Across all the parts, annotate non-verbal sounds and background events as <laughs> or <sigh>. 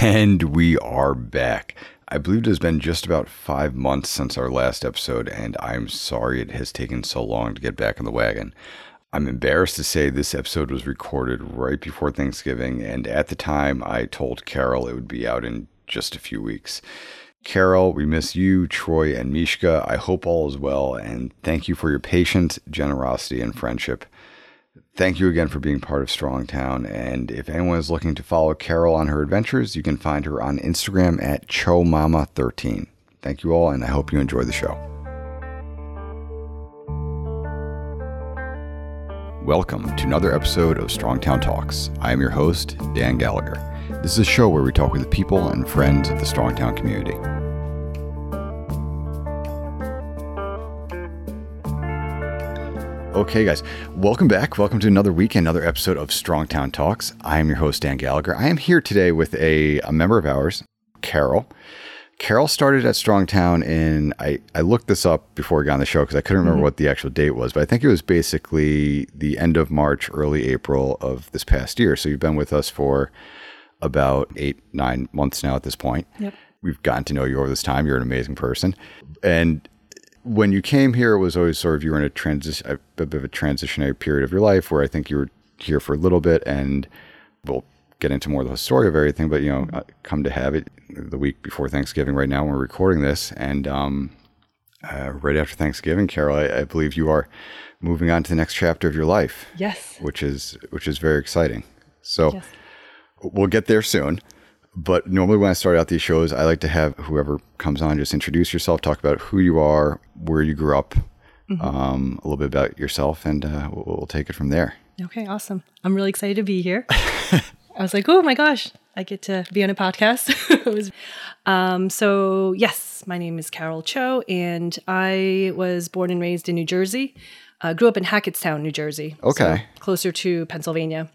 And we are back. I believe it has been just about five months since our last episode, and I'm sorry it has taken so long to get back in the wagon. I'm embarrassed to say this episode was recorded right before Thanksgiving, and at the time I told Carol it would be out in just a few weeks. Carol, we miss you, Troy, and Mishka. I hope all is well, and thank you for your patience, generosity, and friendship. Thank you again for being part of Strongtown. And if anyone is looking to follow Carol on her adventures, you can find her on Instagram at ChoMama13. Thank you all, and I hope you enjoy the show. Welcome to another episode of Strongtown Talks. I am your host, Dan Gallagher. This is a show where we talk with the people and friends of the Strongtown community. Okay, guys, welcome back. Welcome to another week, another episode of Strongtown Talks. I am your host, Dan Gallagher. I am here today with a, a member of ours, Carol. Carol started at Strongtown in, I, I looked this up before we got on the show because I couldn't remember mm-hmm. what the actual date was, but I think it was basically the end of March, early April of this past year. So you've been with us for about eight, nine months now at this point. Yep. We've gotten to know you over this time. You're an amazing person. And when you came here, it was always sort of you were in a transition, a bit of a transitionary period of your life where I think you were here for a little bit, and we'll get into more of the story of everything. But you know, uh, come to have it the week before Thanksgiving. Right now, we're recording this, and um, uh, right after Thanksgiving, Carol, I, I believe you are moving on to the next chapter of your life, Yes. which is which is very exciting. So Yes. we'll get there soon. But normally, when I start out these shows, I like to have whoever comes on just introduce yourself, talk about who you are, where you grew up, um, a little bit about yourself, and uh, we'll, we'll take it from there. Okay, awesome. I'm really excited to be here. <laughs> I was like, oh my gosh, I get to be on a podcast. <laughs> Um, so, yes, my name is Carol Cho, and I was born and raised in New Jersey. Uh, grew up in Hackettstown, New Jersey. so Okay. closer to Pennsylvania.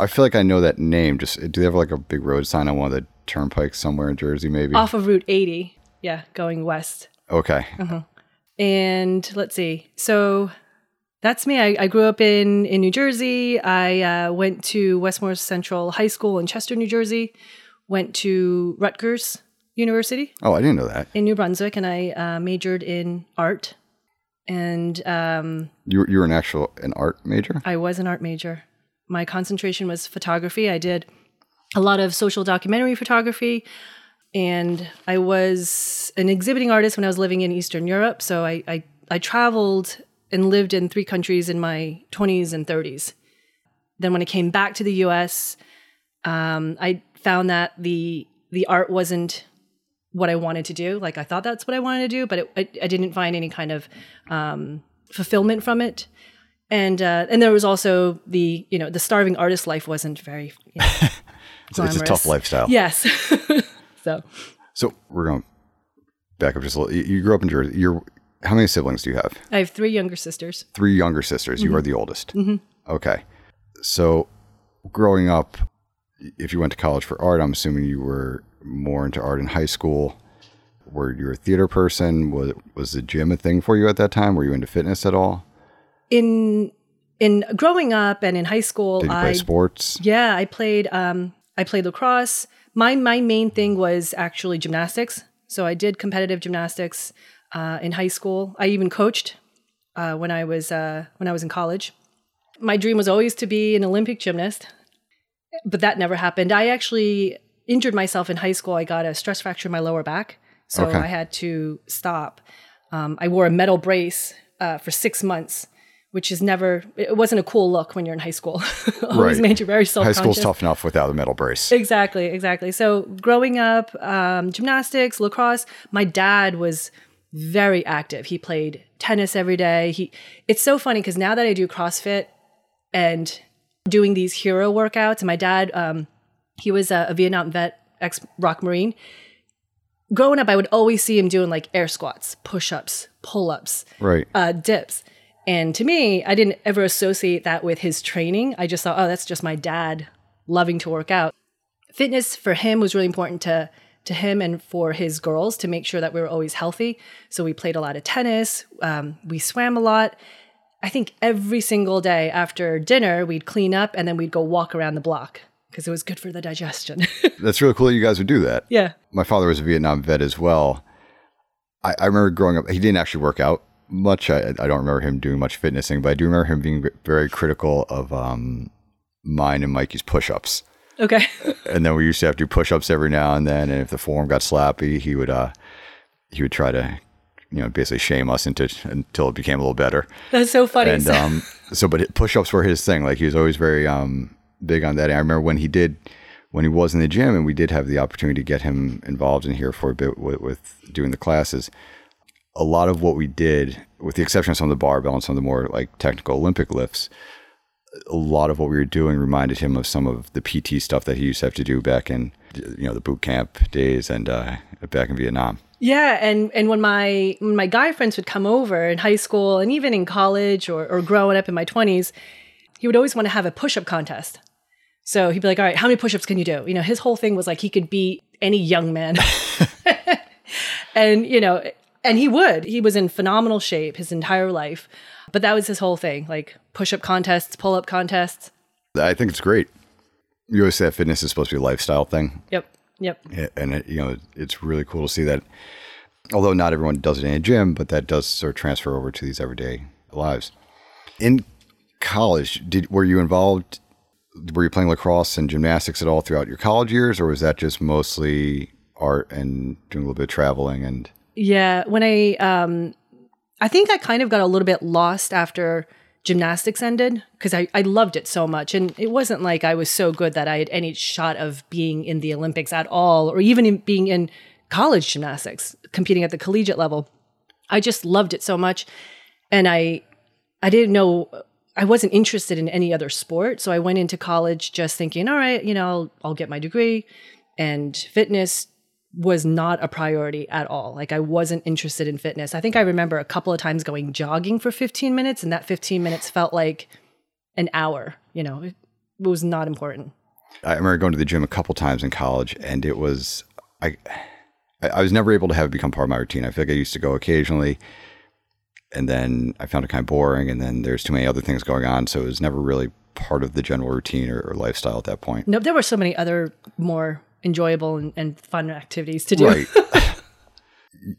I feel like I know that name. Just do they have like a big road sign on one of the turnpikes somewhere in Jersey? Maybe. Off of Route 80. Yeah, going west. Okay. And let's see. So that's me. I, I grew up in, in New Jersey. I uh, went to West Morris Central High School in Chester, New Jersey. Went to Rutgers University Oh, I didn't know that. in New Brunswick, and I uh, majored in art. And um, You you were an actual an art major. I was an art major. My concentration was photography. I did a lot of social documentary photography. And I was an exhibiting artist when I was living in Eastern Europe. So I, I, I traveled and lived in three countries in my 20s and 30s. Then when I came back to the US, um, I found that the the art wasn't what I wanted to do. Like I thought that's what I wanted to do, but it, I, I didn't find any kind of um, fulfillment from it. And uh, and there was also the you know the starving artist life wasn't very you know, <laughs> It's, it's a tough lifestyle. Yes. <laughs> so So we're going to back up just a little. You, grew up in Jersey. You're how many siblings do you have? I have three younger sisters. three younger sisters. You are the oldest. Okay. So, growing up, if you went to college for art, I'm assuming you were more into art in high school. Were you a theater person? Was was the gym a thing for you at that time? Were you into fitness at all? In in growing up and in high school, Did you play sports? yeah I played um, I played lacrosse. My my main thing was actually gymnastics. So I did competitive gymnastics uh, in high school. I even coached uh, when I was uh, when I was in college. My dream was always to be an Olympic gymnast, but that never happened. I actually injured myself in high school. I got a stress fracture in my lower back, so Okay. I had to stop. Um, I wore a metal brace uh, for six months, which is never. It wasn't a cool look when you're in high school. <laughs> always Right. made you very self. High school's tough enough without a metal brace. Exactly, exactly. So growing up, um, gymnastics, lacrosse. My dad was very active. He played tennis every day. He. It's so funny because now that I do CrossFit and doing these hero workouts, and my dad, um, he was a, a Vietnam vet, ex Rock Marine. Growing up, I would always see him doing like air squats, push ups, pull ups Right. uh, dips. And to me, I didn't ever associate that with his training. I just thought, oh, that's just my dad loving to work out. Fitness for him was really important to to him and for his girls to make sure that we were always healthy. So we played a lot of tennis. Um, we swam a lot. I think every single day after dinner, we'd clean up and then we'd go walk around the block. because it was good for the digestion. <laughs> That's really cool that you guys would do that. yeah. My father was a Vietnam vet as well. I, I remember growing up, he didn't actually work out much. I, I don't remember him doing much fitnessing, but I do remember him being very critical of um, mine and Mikey's push ups. Okay. <laughs> and then we used to have to do push-ups every now and then. And if the form got sloppy, he would uh, he would try to, you know, basically shame us into until it became a little better. That's so funny. And um, so, but push-ups were his thing. Like he was always very um big on that. And I remember when he did, when he was in the gym, and we did have the opportunity to get him involved in here for a bit with, with doing the classes. A lot of what we did, with the exception of some of the barbell and some of the more like technical Olympic lifts, a lot of what we were doing reminded him of some of the PT stuff that he used to have to do back in, you know, the boot camp days and uh, back in Vietnam. Yeah, and and when my when my guy friends would come over in high school and even in college or, or growing up in my twenties, he would always want to have a push up contest. So he'd be like, "All right, how many push ups can you do?" You know, his whole thing was like he could beat any young man, <laughs> <laughs> and you know, and he would. He was in phenomenal shape his entire life. But that was his whole thing, like push up contests, pull up contests. I think it's great. You always say that fitness is supposed to be a lifestyle thing. Yep. Yep. And it, you know, it's really cool to see that. Although not everyone does it in a gym, but that does sort of transfer over to these everyday lives. In college, did were you involved? Were you playing lacrosse and gymnastics at all throughout your college years, or was that just mostly art and doing a little bit of traveling and? Yeah, when I um, I think I kind of got a little bit lost after gymnastics ended because I, I loved it so much. And it wasn't like I was so good that I had any shot of being in the Olympics at all, or even in being in college gymnastics, competing at the collegiate level. I just loved it so much. And I I didn't know I wasn't interested in any other sport. So I went into college just thinking, all right, you know, I'll, I'll get my degree and fitness was not a priority at all. Like I wasn't interested in fitness. I think I remember a couple of times going jogging for 15 minutes and that 15 minutes felt like an hour, you know. It, it was not important. I remember going to the gym a couple times in college and it was I I was never able to have it become part of my routine. I feel like I used to go occasionally and then I found it kind of boring and then there's too many other things going on, so it was never really part of the general routine or, or lifestyle at that point. No, there were so many other more enjoyable and, and fun activities to do. Right. <laughs>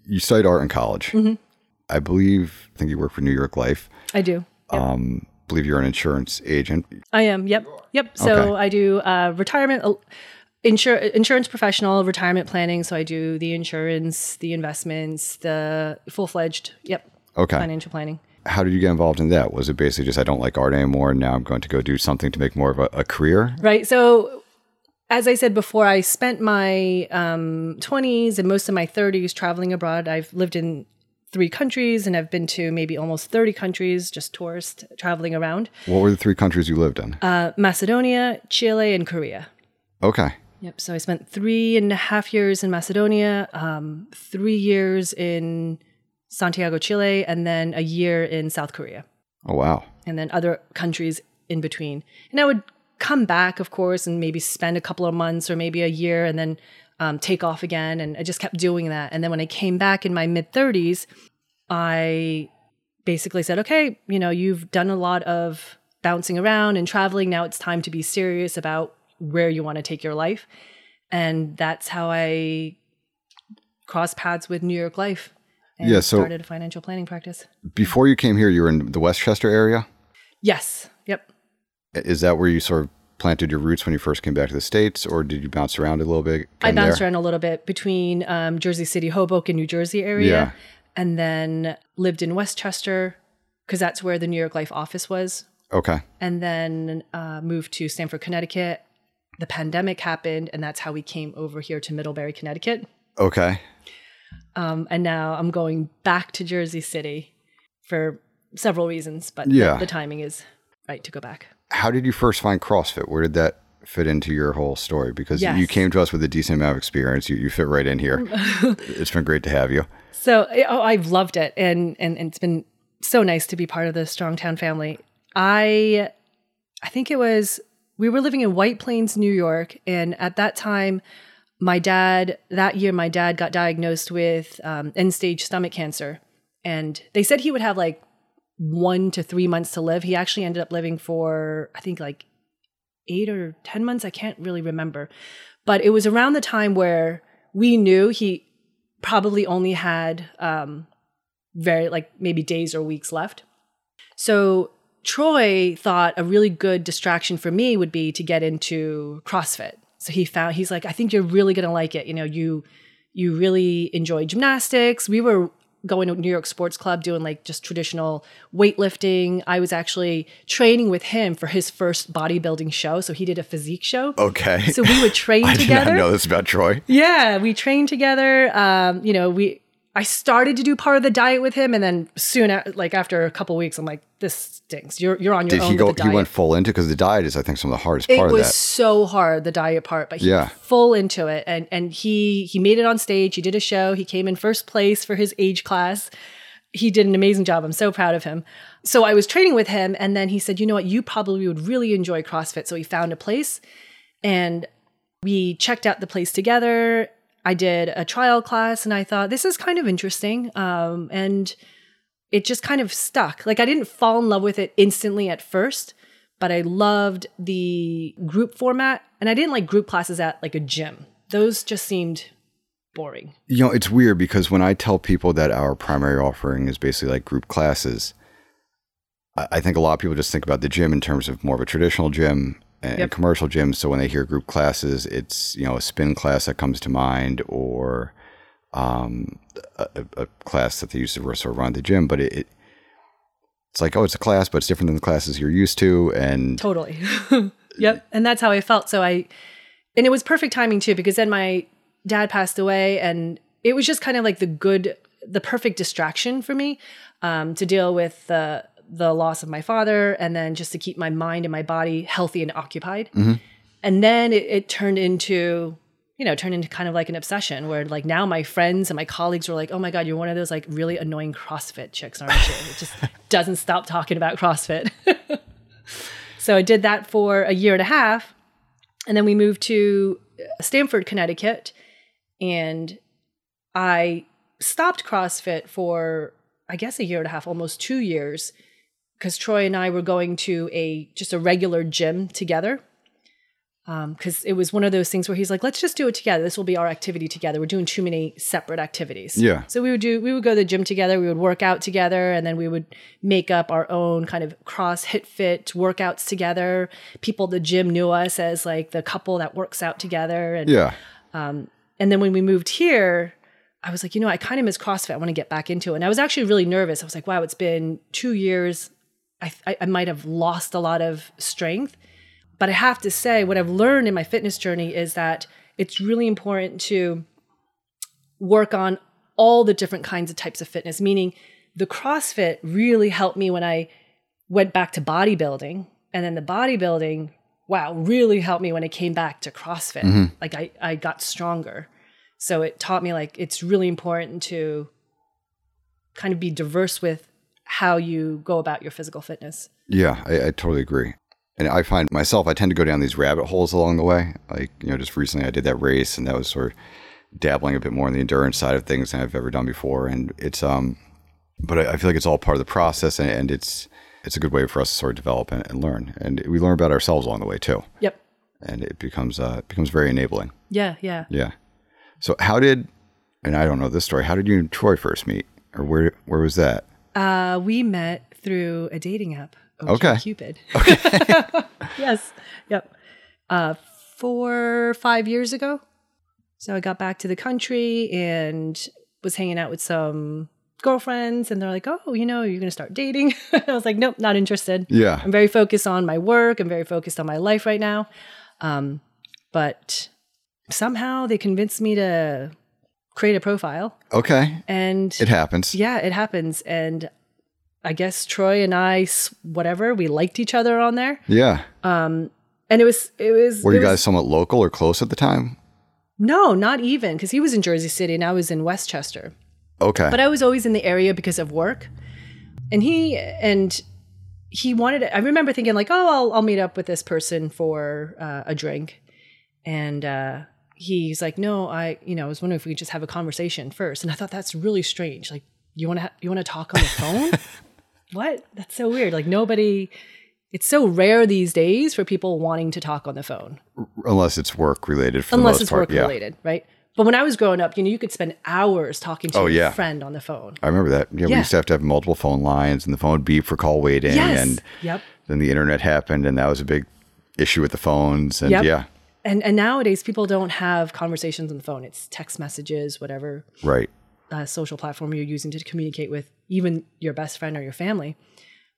you studied art in college. Mm-hmm. I believe, I think you work for New York Life. I do. Yep. Um, believe you're an insurance agent. I am. Yep. Yep. So okay. I do uh, retirement, uh, insur- insurance professional, retirement planning. So I do the insurance, the investments, the full fledged. Yep. Okay. Financial planning. How did you get involved in that? Was it basically just I don't like art anymore, and now I'm going to go do something to make more of a, a career? Right. So as I said before, I spent my um, 20s and most of my 30s traveling abroad. I've lived in three countries and I've been to maybe almost 30 countries, just tourist traveling around. What were the three countries you lived in? Uh, Macedonia, Chile, and Korea. Okay. Yep. So I spent three and a half years in Macedonia, um, three years in Santiago, Chile, and then a year in South Korea. Oh, wow. And then other countries in between. And I would come back, of course, and maybe spend a couple of months or maybe a year and then um, take off again. And I just kept doing that. And then when I came back in my mid 30s, I basically said, okay, you know, you've done a lot of bouncing around and traveling. Now it's time to be serious about where you want to take your life. And that's how I crossed paths with New York Life and yeah, so started a financial planning practice. Before you came here, you were in the Westchester area? Yes. Yep. Is that where you sort of planted your roots when you first came back to the states, or did you bounce around a little bit? I bounced there? around a little bit between um, Jersey City, Hoboken, New Jersey area, yeah. and then lived in Westchester because that's where the New York Life office was. Okay. And then uh, moved to Stamford, Connecticut. The pandemic happened, and that's how we came over here to Middlebury, Connecticut. Okay. Um, and now I'm going back to Jersey City for several reasons, but yeah. the, the timing is right to go back how did you first find CrossFit? Where did that fit into your whole story? Because yes. you came to us with a decent amount of experience. You, you fit right in here. <laughs> it's been great to have you. So oh, I've loved it, and, and and it's been so nice to be part of the Strongtown family. I I think it was we were living in White Plains, New York, and at that time, my dad that year my dad got diagnosed with um, end stage stomach cancer, and they said he would have like one to three months to live. He actually ended up living for, I think, like eight or 10 months. I can't really remember. But it was around the time where we knew he probably only had um, very, like maybe days or weeks left. So Troy thought a really good distraction for me would be to get into CrossFit. So he found, he's like, I think you're really going to like it. You know, you, you really enjoy gymnastics. We were going to New York Sports Club doing like just traditional weightlifting. I was actually training with him for his first bodybuilding show. So he did a physique show. Okay. So we would <laughs> train I together. I did not know this about Troy. Yeah, we trained together. Um, you know, we I started to do part of the diet with him, and then soon, a- like after a couple weeks, I'm like, this stinks. You're you're on your Did own Did he go? He went full into because the diet is, I think, some of the hardest it part was of that. so hard the diet part, but he Yeah. went full into it, and and he he made it on stage. He did a show. He came in first place for his age class. He did an amazing job. I'm so proud of him. So I was training with him, and then he said, you know what, you probably would really enjoy CrossFit. So he found a place, and we checked out the place together. I did a trial class and I thought this is kind of interesting. Um, and it just kind of stuck. Like I didn't fall in love with it instantly at first, but I loved the group format. And I didn't like group classes at like a gym. Those just seemed boring. You know, it's weird because when I tell people that our primary offering is basically like group classes, I I think a lot of people just think about the gym in terms of more of a traditional gym and Yep. commercial gyms. So when they hear group classes, it's you know a spin class that comes to mind, or um, a, a- class that they used to sort of run the gym. But it, it it's like oh, it's a class, but it's different than the classes you're used to, and Totally. <laughs> yep. And that's how I felt. So I, and it was perfect timing too, because then my dad passed away and it was just kind of like the good, the perfect distraction for me um, to deal with the, the loss of my father and then just to keep my mind and my body healthy and occupied. Mm-hmm. And then it, it turned into, you know, turned into kind of like an obsession where like now my friends and my colleagues were like, oh my God, you're one of those like really annoying CrossFit chicks, aren't you? It just <laughs> doesn't stop talking about CrossFit. <laughs> So I did that for a year and a half. And then we moved to uh, Stamford, Connecticut. And I stopped CrossFit for, I guess, a year and a half, almost two years, because Troy and I were going to a just a regular gym together. Um, because it was one of those things where he's like, let's just do it together. This will be our activity together. We're doing too many separate activities. Yeah. So we would do, we would go to the gym together, we would work out together, and then we would make up our own kind of cross hit fit workouts together. People at the gym knew us as like the couple that works out together. And yeah, um, and then when we moved here, I was like, you know, I kind of miss CrossFit. I want to get back into it. And I was actually really nervous. I was like, wow, it's been two years. I, I, I might have lost a lot of strength. But I have to say, what I've learned in my fitness journey is that it's really important to work on all the different kinds of types of fitness, meaning the CrossFit really helped me when I went back to bodybuilding. And then the bodybuilding, wow, really helped me when I came back to CrossFit. Mm-hmm. Like I, I got stronger. So it taught me like it's really important to kind of be diverse with how you go about your physical fitness. yeah, I, I totally agree. And I find myself, I tend to go down these rabbit holes along the way. Like, you know, just recently I did that race and that was sort of dabbling a bit more in the endurance side of things than I've ever done before. And it's, um, but I, I feel like it's all part of the process and, and it's, it's a good way for us to sort of develop and, and learn. And we learn about ourselves along the way too. Yep. And it becomes, uh, it becomes very enabling. Yeah, yeah. Yeah. So how did, and I don't know this story, how did you and Troy first meet? Or where, where was that? Uh, we met through a dating app. Okay. Cupid. <laughs> Okay. <laughs> yes. Yep. Uh, four, five years ago. So I got back to the country and was hanging out with some girlfriends, and they're like, "Oh, you know, you're going to start dating." <laughs> I was like, "Nope, not interested." Yeah. I'm very focused on my work. I'm very focused on my life right now. Um, but somehow they convinced me to create a profile, Okay. and It happens. yeah, it happens. And I guess Troy and I, whatever, we liked each other on there. Yeah. Um, And it was, it was, Were it you was- guys somewhat local or close at the time? No, not even because he was in Jersey City and I was in Westchester. Okay. But I was always in the area because of work. And he, and he wanted, I remember thinking like, oh, I'll, I'll meet up with this person for uh, a drink. And, uh, he's like, no, I, you know, I was wondering if we could just have a conversation first. And I thought that's really strange. Like, you want to, ha- you want to talk on the phone? <laughs> what? That's so weird. Like nobody, it's so rare these days for people wanting to talk on the phone Unless it's work related for unless the most it's part. work yeah. related, right? But when I was growing up, you know, you could spend hours talking to Oh, your yeah. friend on the phone. I remember that. Yeah, we used to have to have multiple phone lines and the phone would beep for call waiting. Yes. And Yep. then the internet happened and that was a big issue with the phones. And Yep. yeah, And and nowadays people don't have conversations on the phone. It's text messages, whatever right. uh, social platform you're using to communicate with even your best friend or your family.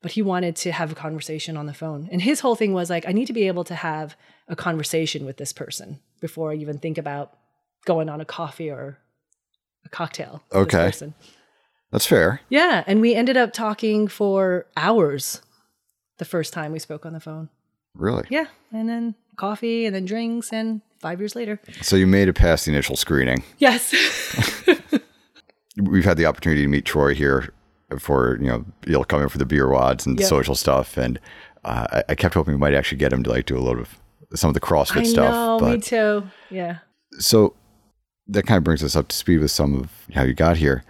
But he wanted to have a conversation on the phone. And his whole thing was like, I need to be able to have a conversation with this person before I even think about going on a coffee or a cocktail. with this Okay. person. That's fair. Yeah. And we ended up talking for hours the first time we spoke on the phone. Really. Yeah. And then coffee and then drinks. And five years later. So you made it past the initial screening. Yes. <laughs> We've had the opportunity to meet Troy here for, you know, you'll come in for the beer WODs and Yep. social stuff. And uh, I, I kept hoping we might actually get him to like do a little of some of the CrossFit I stuff. know. but me too. Yeah. so that kind of brings us up to speed with some of how you got here.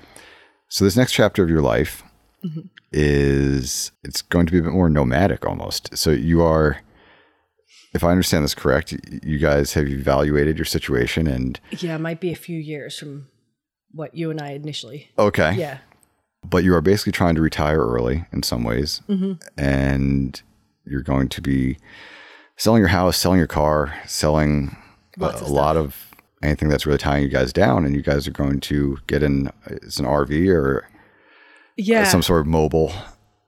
So this next chapter of your life Mm-hmm. is it's going to be a bit more nomadic almost. So you are if I understand this correct, you guys have evaluated your situation and Yeah. It might be a few years from what you and I initially. okay. Yeah. But you are basically trying to retire early in some ways. Mm-hmm. And you're going to be selling your house, selling your car, selling a, of a lot of anything that's really tying you guys down. And you guys are going to get in, it's an RV or Yeah. some sort of mobile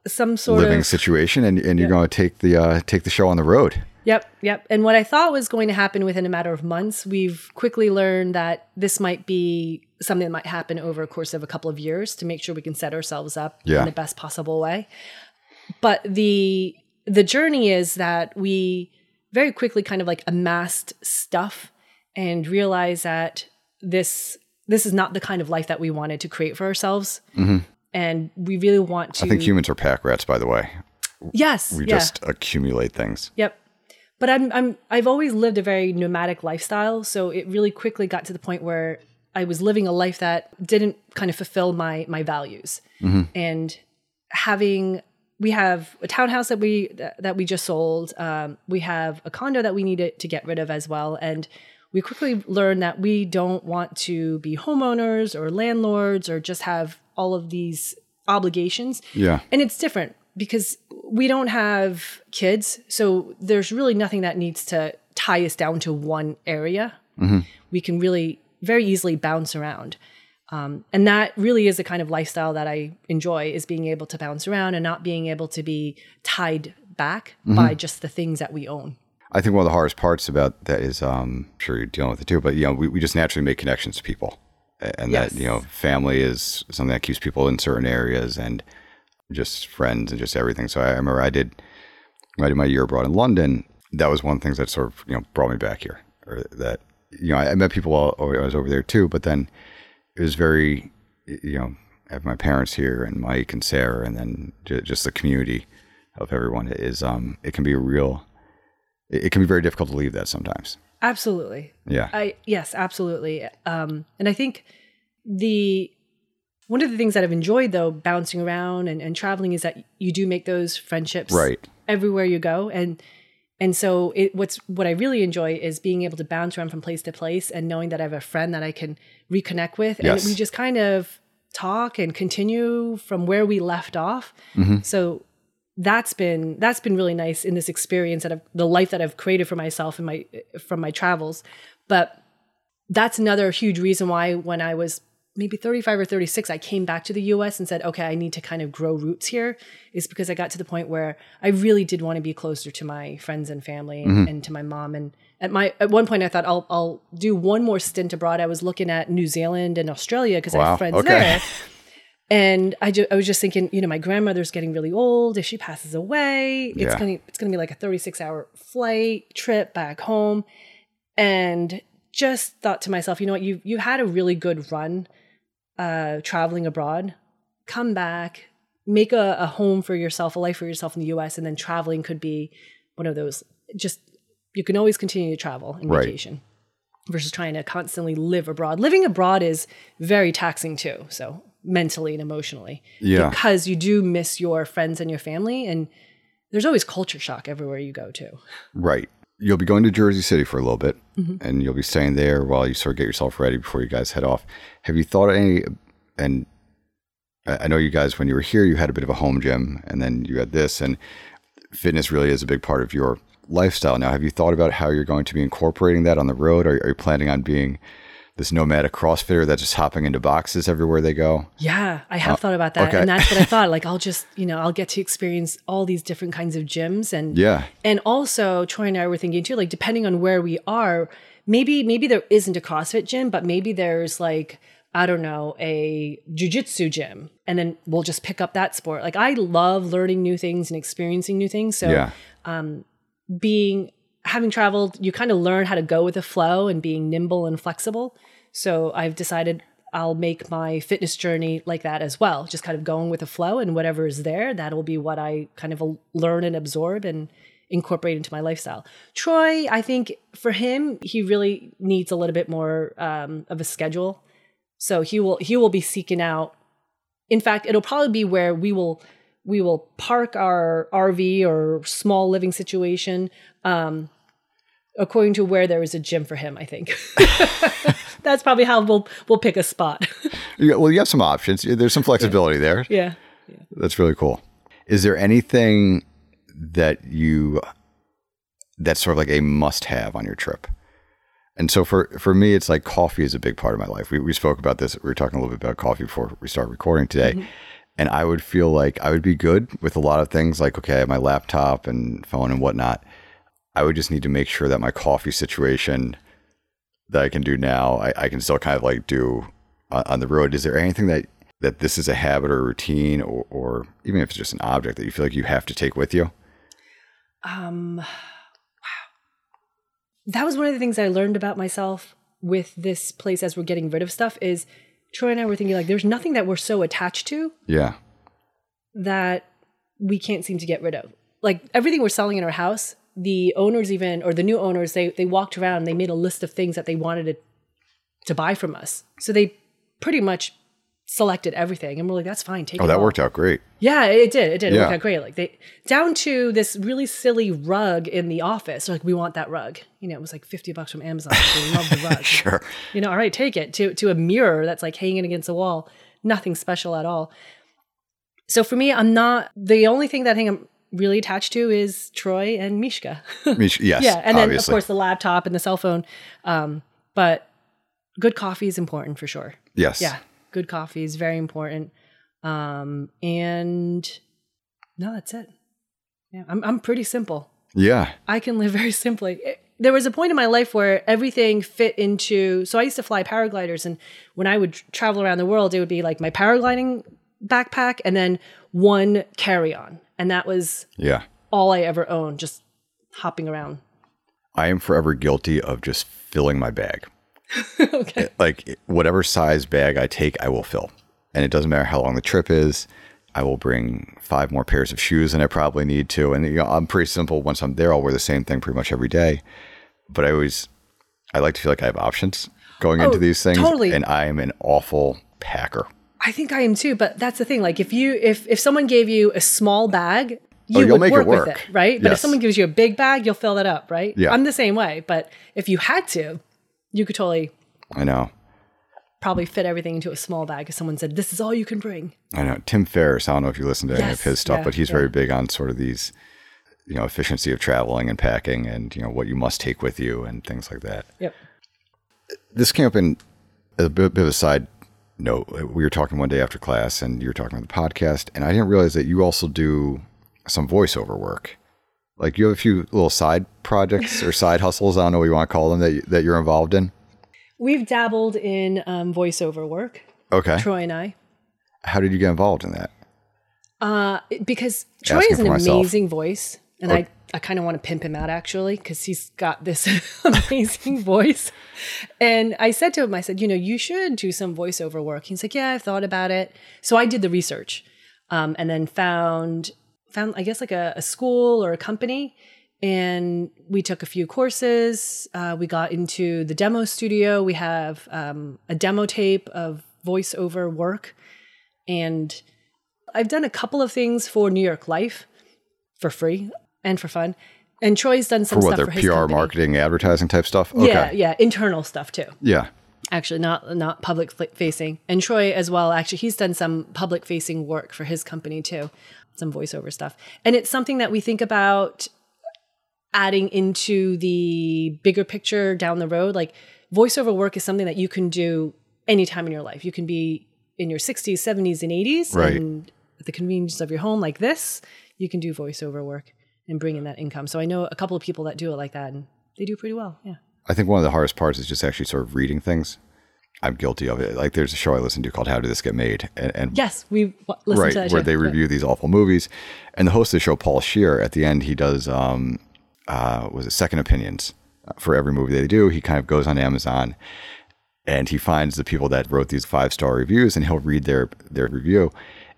some sort living of situation. And, and you're going to take the, uh, take the show on the road. Yep, yep. And what I thought was going to happen within a matter of months, we've quickly learned that this might be something that might happen over a course of a couple of years to make sure we can set ourselves up Yeah. in the best possible way. But the the journey is that we very quickly kind of like amassed stuff and realized that this this is not the kind of life that we wanted to create for ourselves. And we really want to Mm-hmm. I think humans are pack rats, by the way. Yes. We yeah. just accumulate things. Yep. But I'm I'm I've always lived a very nomadic lifestyle, so it really quickly got to the point where I was living a life that didn't kind of fulfill my my values. And having we have a townhouse that we that, that we just sold. Um, we have a condo that we needed to get rid of as well, and we quickly learned that we don't want to be homeowners or landlords or just have all of these obligations. Yeah. And it's different because we don't have kids. So there's really nothing that needs to tie us down to one area. We can really very easily bounce around. Um, and that really is the kind of lifestyle that I enjoy is being able to bounce around and not being able to be tied back by just the things that we own. I think one of the hardest parts about that is, um, I'm sure you're dealing with it too, but you know, we, we just naturally make connections to people, and that you know, family is something that keeps people in certain areas, and just friends and just everything. So I remember I did, I did my year abroad in London. That was one of the things that sort of you know brought me back here, or that you know I, met people while I was over there too, but then it was very, you know, I have my parents here and Mike and Sarah, and then ju- just the community of everyone is um it can be a real it, it can be very difficult to leave that sometimes. Absolutely. Yeah. I yes, absolutely. Um, and I think the one of the things that I've enjoyed though, bouncing around and, and traveling, is that you do make those friendships Right. everywhere you go, and and so it, what's what I really enjoy is being able to bounce around from place to place and knowing that I have a friend that I can reconnect with, and we just kind of talk and continue from where we left off. Mm-hmm. So that's been that's been really nice in this experience that I've, the life that I've created for myself in my from my travels. But that's another huge reason why when I was maybe 35 or 36 I came back to the US and said, "Okay, I need to kind of grow roots here." Is because I got to the point where I really did want to be closer to my friends and family and, mm-hmm. and to my mom and at my at one point I thought I'll I'll do one more stint abroad. I was looking at New Zealand and Australia because I have friends okay. there. And I, ju- I was just thinking, you know, my grandmother's getting really old. If she passes away, it's Yeah. gonna it's gonna be like a 36 hour flight trip back home. And just thought to myself, you know what, you you had a really good run uh traveling abroad. Come back, make a, a home for yourself, a life for yourself in the US, and then traveling could be one of those just you can always continue to travel and Right. vacation versus trying to constantly live abroad. Living abroad is very taxing too. So mentally and emotionally. Yeah. Because you do miss your friends and your family. And there's always culture shock everywhere you go to. Right. You'll be going to Jersey City for a little bit, mm-hmm. and you'll be staying there while you sort of get yourself ready before you guys head off. Have you thought of any? And I know you guys, when you were here, you had a bit of a home gym, and then you had this, and fitness really is a big part of your lifestyle. Now, have you thought about how you're going to be incorporating that on the road? Are, are you planning on being this nomadic CrossFitter that's just hopping into boxes everywhere they go? Yeah, I have thought about that, okay. and that's what I thought. <laughs> Like, I'll just, you know, I'll get to experience all these different kinds of gyms, and Yeah. and also Troy and I were thinking too, like, depending on where we are, maybe maybe there isn't a CrossFit gym, but maybe there's like I don't know a jujitsu gym, and then we'll just pick up that sport. Like, I love learning new things and experiencing new things. So Yeah. um, being having traveled, you kind of learn how to go with the flow and being nimble and flexible. So I've decided I'll make my fitness journey like that as well, just kind of going with the flow and whatever is there, that'll be what I kind of learn and absorb and incorporate into my lifestyle. Troy, I think for him, he really needs a little bit more um, of a schedule. So he will he will be seeking out. In fact, it'll probably be where we will we will park our RV or small living situation um, according to where there is a gym for him. I think <laughs> that's probably how we'll we'll pick a spot. <laughs> Yeah, well, you have some options. There's some flexibility there. yeah. That's really cool. Is there anything that you that's sort of like a must have on your trip? And so for for me, it's like coffee is a big part of my life. We we spoke about this. We were talking a little bit about coffee before we started recording today. Mm-hmm. And I would feel like I would be good with a lot of things like, okay, my laptop and phone and whatnot. I would just need to make sure that my coffee situation that I can do now, I, I can still kind of like do on, on the road. Is there anything that that this is a habit or routine, or, or even if it's just an object that you feel like you have to take with you? Um, wow. That was one of the things I learned about myself with this place as we're getting rid of stuff is Troy and I were thinking like there's nothing that we're so attached to Yeah, that we can't seem to get rid of. Like everything we're selling in our house, the owners even or the new owners, they they walked around and they made a list of things that they wanted to to buy from us. So they pretty much selected everything and we're like, that's fine, take Oh, that all. worked out great. Yeah, it did. It did. It worked out great. Like they down to this really silly rug in the office. They're like, we want that rug. You know, it was like fifty bucks from Amazon. They love the <laughs> rug. Sure. You know, all right, take it. To to a mirror that's like hanging against the wall. Nothing special at all. So for me, I'm not the only thing that I think I'm really attached to is Troy and Mishka. <laughs> Mish- Yes, yeah, and then obviously. of course the laptop and the cell phone. Um, but good coffee is important for sure. yes. Yeah, good coffee is very important. Um, and no, that's it. Yeah, I'm I'm pretty simple. Yeah. I can live very simply. It- there was a point in my life where everything fit into. So I used to fly paragliders, and when I would travel around the world, it would be like my paragliding backpack and then one carry-on, and that was Yeah. all I ever owned, just hopping around. I am forever guilty of just filling my bag. <laughs> okay. Like whatever size bag I take, I will fill. And it doesn't matter how long the trip is. I will bring five more pairs of shoes than I probably need to. And you know, I'm pretty simple. Once I'm there, I'll wear the same thing pretty much every day. But I always, I like to feel like I have options going oh, into Oh, these things. totally. And I am an awful packer. I think I am too, but that's the thing. Like if you if if someone gave you a small bag, oh, you Oh, you'll would make it work, with it, right? But if someone gives you a big bag, you'll fill that up, right? Yeah. I'm the same way. But if you had to, you could totally I know. probably fit everything into a small bag if someone said, This is all you can bring. I know. Tim Ferriss, I don't know if you listen to any of his stuff, yeah, but he's yeah. very big on sort of these, you know, efficiency of traveling and packing and, you know, what you must take with you and things like that. Yep. this came up in a bit, bit of a side note. We were talking one day after class, and you were talking about the podcast, and I didn't realize that you also do some voiceover work. Like you have a few little side projects or <laughs> side hustles. I don't know what you want to call them that that you're involved in. We've dabbled in um, voiceover work, Okay, Troy and I. how did you get involved in that? Uh, because Troy Asking has an amazing voice, and I, I kind of want to pimp him out actually because he's got this <laughs> amazing voice. And I said to him, I said, you know, you should do some voiceover work. He's like, yeah, I've thought about it. So I did the research, um, and then found found I guess like a, a school or a company. And we took a few courses. Uh, we got into the demo studio. We have um, a demo tape of voiceover work. And I've done a couple of things for New York Life for free and for fun. And Troy's done some For what stuff their for his PR, company. marketing, advertising type stuff. Okay. Yeah, yeah, internal stuff too. Yeah. Actually, not not public facing. And Troy as well. Actually, he's done some public facing work for his company too, some voiceover stuff. And it's something that we think about adding into the bigger picture down the road. Like voiceover work is something that you can do anytime in your life. You can be in your 60s, 70s, and 80s, Right. and at the convenience of your home, like this, you can do voiceover work and bring in that income. So I know a couple of people that do it like that, and they do pretty well. Yeah. I think one of the hardest parts is just actually sort of reading things. I'm guilty of it. Like there's a show I listen to called How Did This Get Made? And, and Yes, we w- right where they review these awful movies and the host of the show Paul Scheer at the end he does um uh was it second opinions for every movie they do he kind of goes on amazon and he finds the people that wrote these five star reviews and he'll read their their review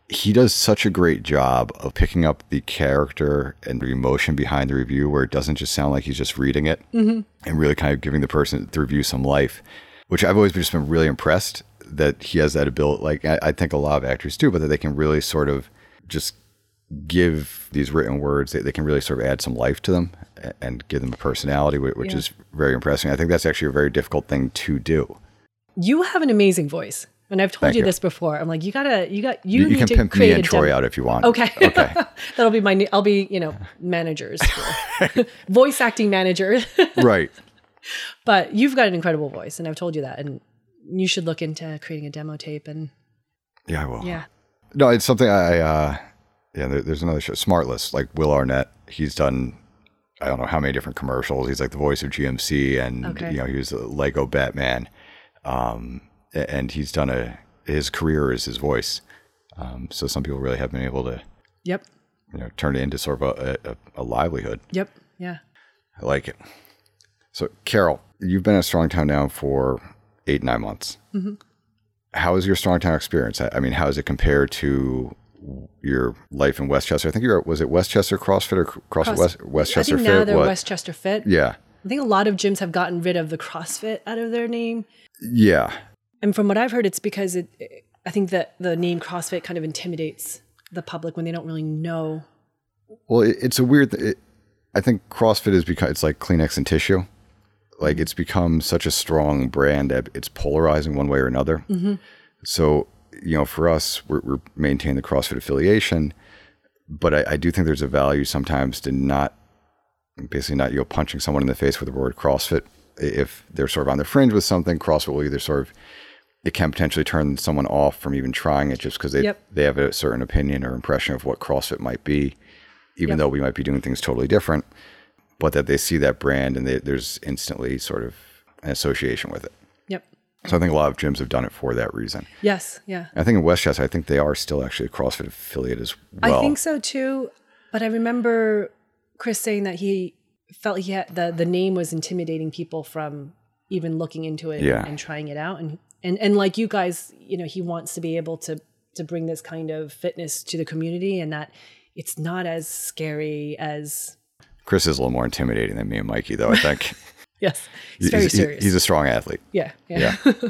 he does such a great job of picking up the character and the emotion behind the review where it doesn't just sound like he's just reading it mm-hmm. and really kind of giving the person the review some life which i've always just been really impressed that he has that ability like I, I think a lot of actors do but that they can really sort of just give these written words they, they can really sort of add some life to them and give them a personality which Yeah. is very impressive i think that's actually a very difficult thing to do. You have an amazing voice, and I've told Thank you, this before. I'm like, you gotta, you got, you, you, you need can to pimp me create and a troy out if you want Okay. okay <laughs> That'll be my. new- I'll be, you know, managers, <laughs> voice acting manager. <laughs> right but you've got an incredible voice, and I've told you that, and you should look into creating a demo tape. And yeah i will yeah, No, it's something I, uh, yeah, there, there's another show, Smartless, like Will Arnett. He's done, I don't know how many different commercials. He's like the voice of GMC and, Okay. you know, he was the Lego Batman. Um, a- and he's done a, his career is his voice. Um, so some people really have been able to, yep, you know, turn it into sort of a, a, a livelihood. yep, yeah. I like it. So, Carol, you've been at Strongtown now for eight, nine months. How is your Strongtown experience? I I mean, how does it compare to your life in Westchester? I think you're, was it Westchester CrossFit or CrossFit Cross- West, I Westchester think now Fit? they're What? Westchester Fit. yeah. I think a lot of gyms have gotten rid of the CrossFit out of their name. Yeah. And from what I've heard, it's because it, I think that the name CrossFit kind of intimidates the public when they don't really know. Well, it, it's a weird. Th- it, I think CrossFit is because it's like Kleenex and tissue. Like it's become such a strong brand that it's polarizing one way or another. Mm-hmm. So you know, for us, we're, we're maintaining the CrossFit affiliation, but I, I do think there's a value sometimes to not basically not you know punching someone in the face with the word CrossFit if they're sort of on the fringe with something. CrossFit will either sort of it can potentially turn someone off from even trying it just because they Yep. they have a certain opinion or impression of what CrossFit might be, even Yep. though we might be doing things totally different. But that they see that brand and they, there's instantly sort of an association with it. Yep. So I think a lot of gyms have done it for that reason. Yes. Yeah. I think in Westchester, I think they are still actually a CrossFit affiliate as well. I think so too. But I remember Chris saying that he felt he had the the name was intimidating people from even looking into it Yeah. and trying it out. And and and like you guys, you know, he wants to be able to to bring this kind of fitness to the community and that it's not as scary as Chris is a little more intimidating than me and Mikey, though. I think <laughs> yes, very he's, he- serious. he's a strong athlete. yeah, yeah. Yeah. <laughs>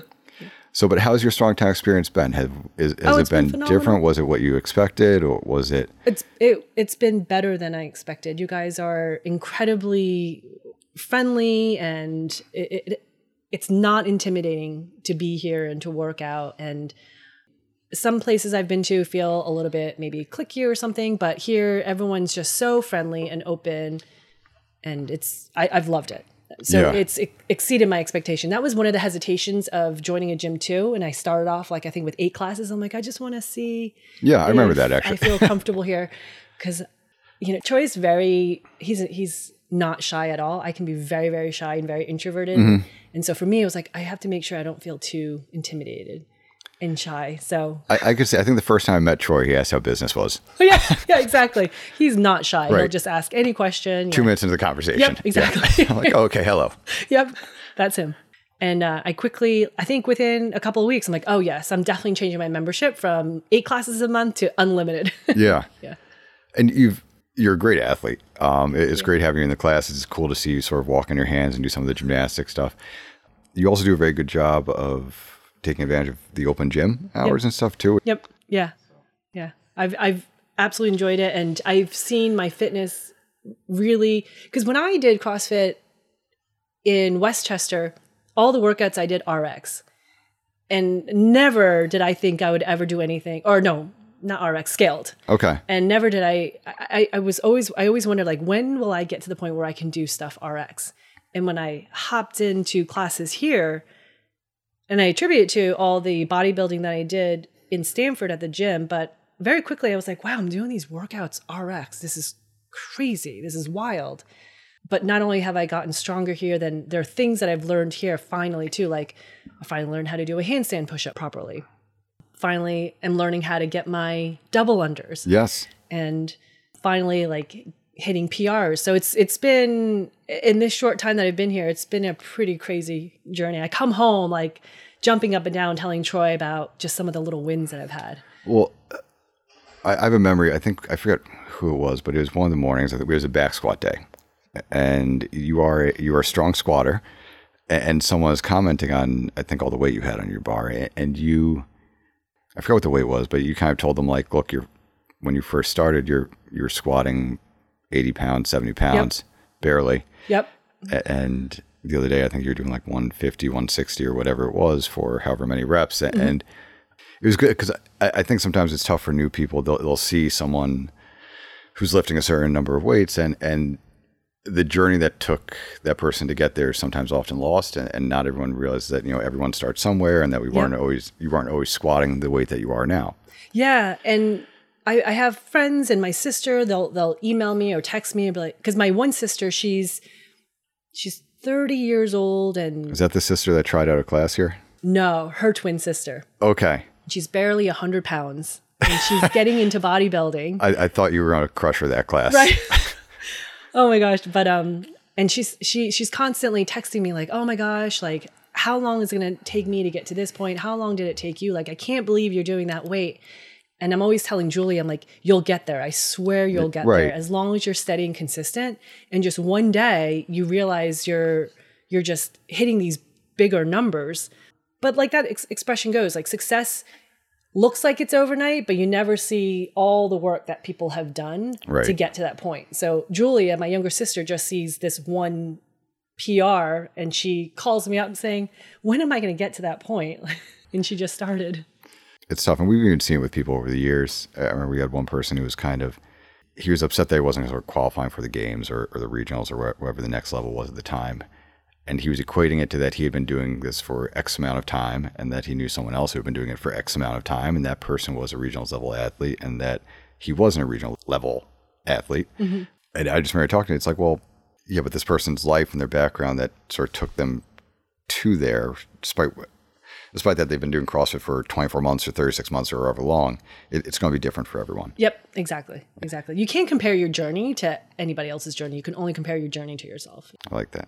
So, but how's your strong town experience been? Have is, has Oh, it been been different? Was it what you expected, or was it? It's it it's been better than I expected. You guys are incredibly friendly and it, it it's not intimidating to be here and to work out and some places I've been to feel a little bit maybe clicky or something, but here everyone's just so friendly and open and it's I, I've loved it. So Yeah. it's it exceeded my expectation. That was one of the hesitations of joining a gym too. And I started off like I think with eight classes. I'm like, I just want to see Yeah, I remember that actually. I feel <laughs> comfortable here because you know Troy's very he's he's not shy at all. I can be very very shy and very introverted, Mm-hmm. and so for me it was like I have to make sure I don't feel too intimidated and shy. So I, I could say I think the first time I met Troy, he asked how business was. <laughs> yeah, yeah, exactly. He's not shy. He'll Right. just ask any question. Two yeah. minutes into the conversation. Yep, exactly. Yeah. <laughs> I'm like, oh, okay, hello. <laughs> Yep, that's him. And uh, I quickly, I think within a couple of weeks, I'm like, oh yes, I'm definitely changing my membership from eight classes a month to unlimited. Yeah. yeah. And you've you're a great athlete. Um, it- it's great having you in the class. It's cool to see you sort of walk on your hands and do some of the gymnastic stuff. You also do a very good job of taking advantage of the open gym hours and stuff too. Yep. Yeah. Yeah. I've I've absolutely enjoyed it. And I've seen my fitness really, because when I did CrossFit in Westchester, all the workouts I did RX. And never did I think I would ever do anything, or no, not RX, scaled. Okay. And never did I, I, I was always, I always wondered like, when will I get to the point where I can do stuff RX? And when I hopped into classes here, and I attribute it to all the bodybuilding that I did in Stanford at the gym, but very quickly I was like, wow, I'm doing these workouts RX. This is crazy. This is wild. But not only have I gotten stronger here, then there are things that I've learned here finally too. Like I finally learned how to do a handstand push up properly. Finally, am learning how to get my double unders. Yes. And finally, like hitting PRs. So it's it's been in this short time that I've been here, it's been a pretty crazy journey. I come home like jumping up and down, telling Troy about just some of the little wins that I've had. Well, I, I have a memory. I think I forget who it was, but it was one of the mornings. I think it was a back squat day, and you are a, you are a strong squatter, and someone was commenting on I think all the weight you had on your bar, and you, I forgot what the weight was, but you kind of told them like, look, you're when you first started, you're you're squatting eighty pounds, seventy pounds, yep. barely. Yep. And the other day, I think you're doing like 150, 160 or whatever it was for however many reps, mm-hmm. and it was good because I, I, think sometimes it's tough for new people. They'll, they'll see someone who's lifting a certain number of weights and and the journey that took that person to get there is sometimes often lost and, and not everyone realizes that you know everyone starts somewhere and that we weren't always you weren't always squatting the weight that you are now yeah and I, I have friends and my sister they'll they'll email me or text me and be like because my one sister she's she's 30 years old and is that the sister that tried out a class here no her twin sister okay she's barely 100 pounds and she's getting into bodybuilding. <laughs> I, I thought you were going to crush her that class. Right. <laughs> oh my gosh. But, um, and she's, she, she's constantly texting me like, oh my gosh, like, how long is it going to take me to get to this point? How long did it take you? Like, I can't believe you're doing that weight. And I'm always telling Julie, I'm like, you'll get there. I swear you'll get right. there as long as you're steady and consistent. And just one day you realize you're, you're just hitting these bigger numbers. But like that ex- expression goes, like success looks like it's overnight, but you never see all the work that people have done right. to get to that point. So Julia, my younger sister, just sees this one PR and she calls me up saying, When am I going to get to that point? <laughs> and she just started. It's tough. And we've even seen it with people over the years. I remember we had one person who was kind of, he was upset that he wasn't sort of qualifying for the games or, or the regionals or whatever the next level was at the time and he was equating it to that he had been doing this for X amount of time and that he knew someone else who had been doing it for X amount of time and that person was a regionals level athlete and that he wasn't a regional level athlete. Mm-hmm. And I just remember talking to him, it's like, well, yeah, but this person's life and their background that sort of took them to there, despite despite that they've been doing CrossFit for 24 months or 36 months or however long, it, it's going to be different for everyone. Yep, exactly, exactly. You can't compare your journey to anybody else's journey. You can only compare your journey to yourself. I like that.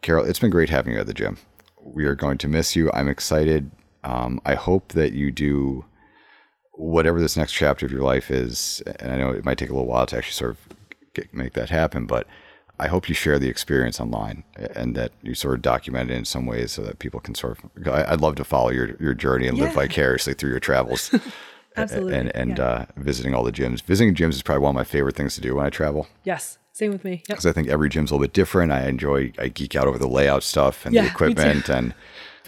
Carol, it's been great having you at the gym. We are going to miss you. I'm excited. Um, I hope that you do whatever this next chapter of your life is. And I know it might take a little while to actually sort of get, make that happen, but I hope you share the experience online and that you sort of document it in some ways so that people can sort of. I'd love to follow your, your journey and yeah. live vicariously through your travels. <laughs> Absolutely. And, and yeah. uh, visiting all the gyms. Visiting gyms is probably one of my favorite things to do when I travel. Yes. Same with me. Because yep. I think every gym's a little bit different. I enjoy, I geek out over the layout stuff and yeah, the equipment. And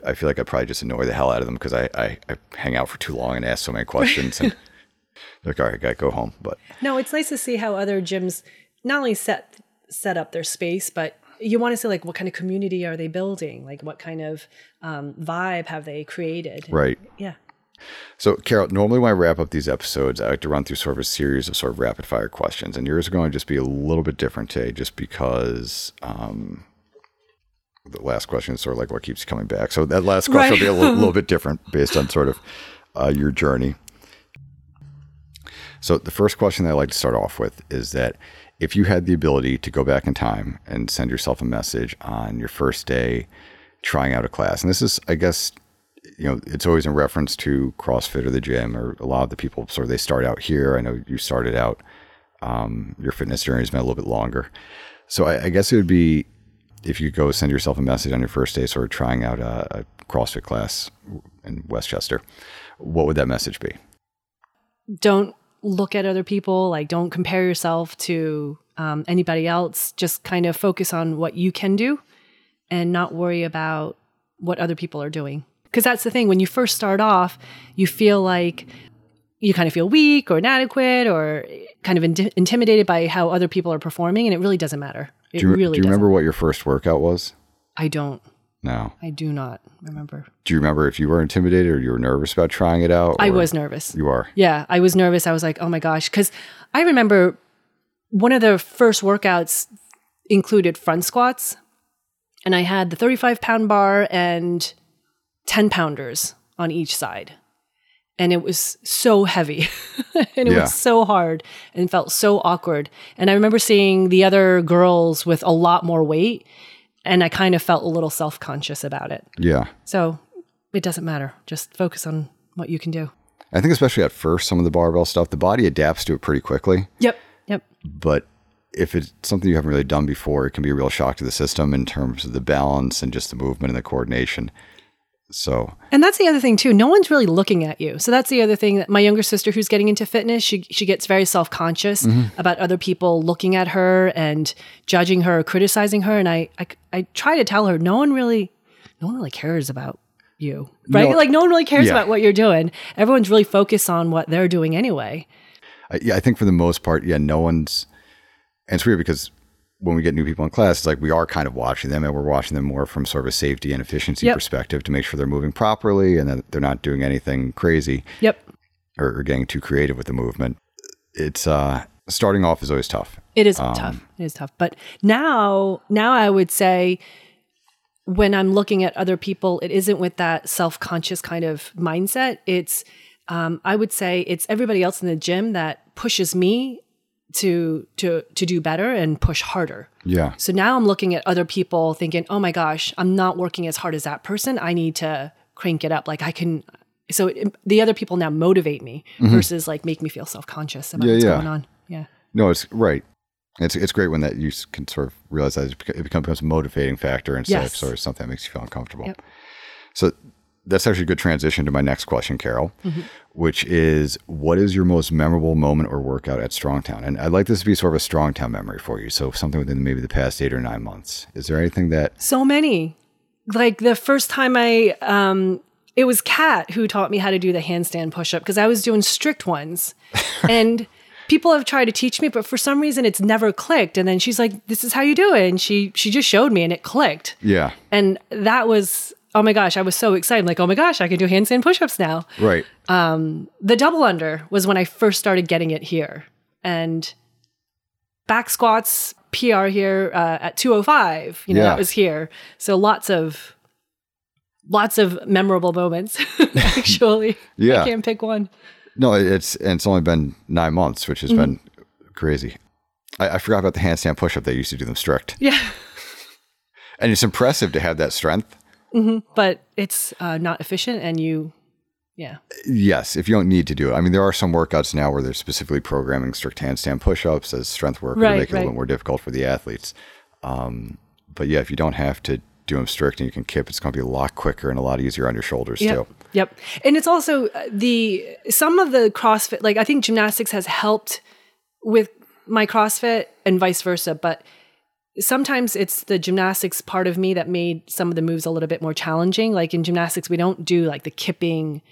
I feel like I probably just annoy the hell out of them because I, I, I, hang out for too long and ask so many questions. and <laughs> like, all right, I got to go home. But no, it's nice to see how other gyms not only set set up their space, but you want to see like what kind of community are they building? Like what kind of um, vibe have they created? Right. Yeah. So, Carol, normally when I wrap up these episodes, I like to run through sort of a series of sort of rapid fire questions, and yours are going to just be a little bit different today, just because um, the last question is sort of like what keeps coming back. So that last question right. will be a little, little, <laughs> bit different based on sort of uh, your journey. So the first question that I like to start off with is that if you had the ability to go back in time and send yourself a message on your first day trying out a class, and this is, I guess, you know, it's always in reference to CrossFit or the gym, or a lot of the people sort of they start out here. I know you started out, um, your fitness journey has been a little bit longer. So I, I, guess it would be if you go send yourself a message on your first day, sort of trying out a, a CrossFit class in Westchester. What would that message be? Don't look at other people. Like, don't compare yourself to um, anybody else. Just kind of focus on what you can do and not worry about what other people are doing. Because that's the thing. When you first start off, you feel like you kind of feel weak or inadequate or eh, kind of in- intimidated by how other people are performing, and it really doesn't matter. It Do you, really do you doesn't. remember what your first workout was? I don't. No. I do not remember. Do you remember if you were intimidated or you were nervous about trying it out? I was nervous. You are. Yeah, I was nervous. I was like, oh my gosh. Because I remember one of the first workouts included front squats, and I had the 35 pound bar and 10 pounders on each side. And it was so heavy <laughs> and it Yeah. was so hard and felt so awkward. And I remember seeing the other girls with a lot more weight, and I kind of felt a little self conscious about it. Yeah. So it doesn't matter. Just focus on what you can do. I think especially at first, some of the barbell stuff, the body adapts to it pretty quickly. Yep. Yep. But if it's something you haven't really done before, it can be a real shock to the system in terms of the balance and just the movement and the coordination. So And that's the other thing too. No one's really looking at you. So that's the other thing that my younger sister who's getting into fitness, she she gets very self-conscious mm-hmm. about other people looking at her and judging her, or criticizing her, and I I, I try to tell her no one really no one really cares about you. Right? No. like no one really cares Yeah. about what you're doing. Everyone's really focused on what they're doing anyway. I, yeah, I think for the most part, yeah, no one's. And it's weird because when we get new people in class, it's like we are kind of watching them, and we're watching them more from sort of a safety and efficiency Yep. perspective to make sure they're moving properly and that they're not doing anything crazy Yep. or, or getting too creative with the movement. It's uh, starting off is always tough. It is tough. It is tough. But now, now I would say when I'm looking at other people, it isn't with that self conscious kind of mindset. It's, um, I would say it's everybody else in the gym that pushes me to to to do better and push harder. Yeah, So now I'm looking at other people thinking, "Oh my gosh, I'm not working as hard as that person. I need to crank it up. Like I can." So it, the other people now motivate me versus like make me feel self conscious about Mm-hmm. Yeah, what's yeah. going on. Yeah. no, it's right. It's it's great when that you can sort of realize that it it becomes a motivating factor instead Yes. of sort of something that makes you feel uncomfortable. Yep. So that's actually a good transition to my next question, Carol, Mm-hmm. which is what is your most memorable moment or workout at Strongtown? And I'd like this to be sort of a Strongtown memory for you. So something within maybe the past eight or nine months. Is there anything that So many. Like the first time I, um, it was Kat who taught me how to do the handstand push up because I was doing strict ones. <laughs> and people have tried to teach me, but for some reason it's never clicked. And then she's like, this is how you do it. And she, she just showed me and it clicked. Yeah. And that was, oh my gosh, I was so excited. Like, oh my gosh, I can do handstand pushups now. Right. The double under was when I first started getting it here. And back squats PR here uh, at 205, you know, Yeah. that was here. So lots of lots of memorable moments <laughs> actually. Yeah. I can't pick one. No, it's and it's only been nine months, which has Mm-hmm. been crazy. I, I forgot about the handstand pushup. They used to do them strict. Yeah. And it's impressive to have that strength. But it's uh, not efficient and you yeah. Yes, if you don't need to do it. I mean, there are some workouts now where they're specifically programming strict handstand push-ups as strength work Right, to make it a little right. more difficult for the athletes. Um, but yeah, if you don't have to do them strict and you can kip, it's going to be a lot quicker and a lot easier on your shoulders Yep. too. Yep. And it's also uh, the some of the CrossFit, like I think gymnastics has helped with my CrossFit and vice versa, but sometimes it's the gymnastics part of me that made some of the moves a little bit more challenging. Like in gymnastics, we don't do like the kipping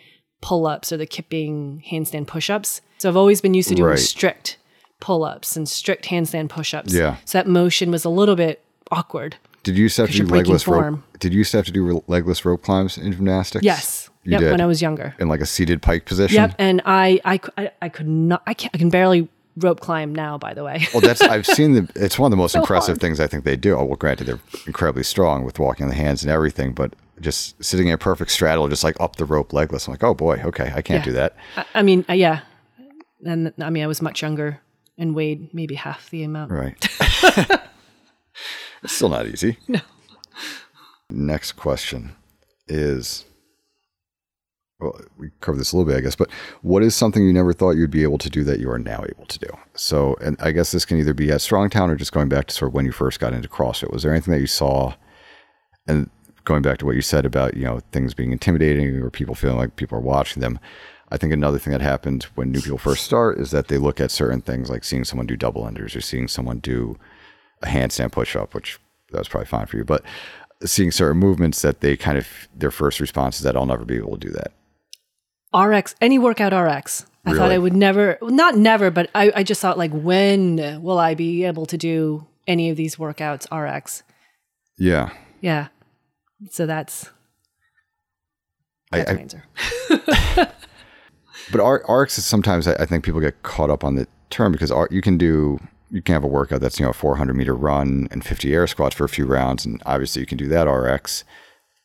pull ups or the kipping handstand push ups. So I've always been used to doing Right. strict pull ups and strict handstand push ups. Yeah. So that motion was a little bit awkward. Did you used to have to do legless rope? Did you used to have to do legless rope climbs in gymnastics? Yes. You yep. did. When I was younger. in like a seated pike position. Yep, and I, I, I, I could not. I can I can barely rope climb now. By the way. Well, that's <laughs> I've seen the. It's one of the most So impressive hard. things I think they do. Oh, well, granted, they're incredibly strong with walking on the hands and everything, but just sitting in a perfect straddle, just like up the rope legless. I'm like, oh boy, okay, I can't Yeah. do that. I, I mean, uh, yeah, and I mean, I was much younger and weighed maybe half the amount. Right. <laughs> it's still not easy. No. Next question is well, we covered this a little bit, I guess, but what is something you never thought you'd be able to do that you are now able to do? So, and I guess this can either be at Strongtown or just going back to sort of when you first got into CrossFit. Was there anything that you saw, and going back to what you said about, you know, things being intimidating or people feeling like people are watching them, I think another thing that happens when new people first start is that they look at certain things like seeing someone do double unders or seeing someone do a handstand push up, which that was probably fine for you, but seeing certain movements that they kind of their first response is that I'll never be able to do that. RX, any workout RX. I thought I would never, not never, but I, I just thought like, when will I be able to do any of these workouts RX? Yeah. Yeah. So that's, I- that's I- my answer. <laughs> But R- RX is sometimes I I think people get caught up on the term because R- you can do you can have a workout that's you know a 400 meter run and 50 air squats for a few rounds, and obviously you can do that RX.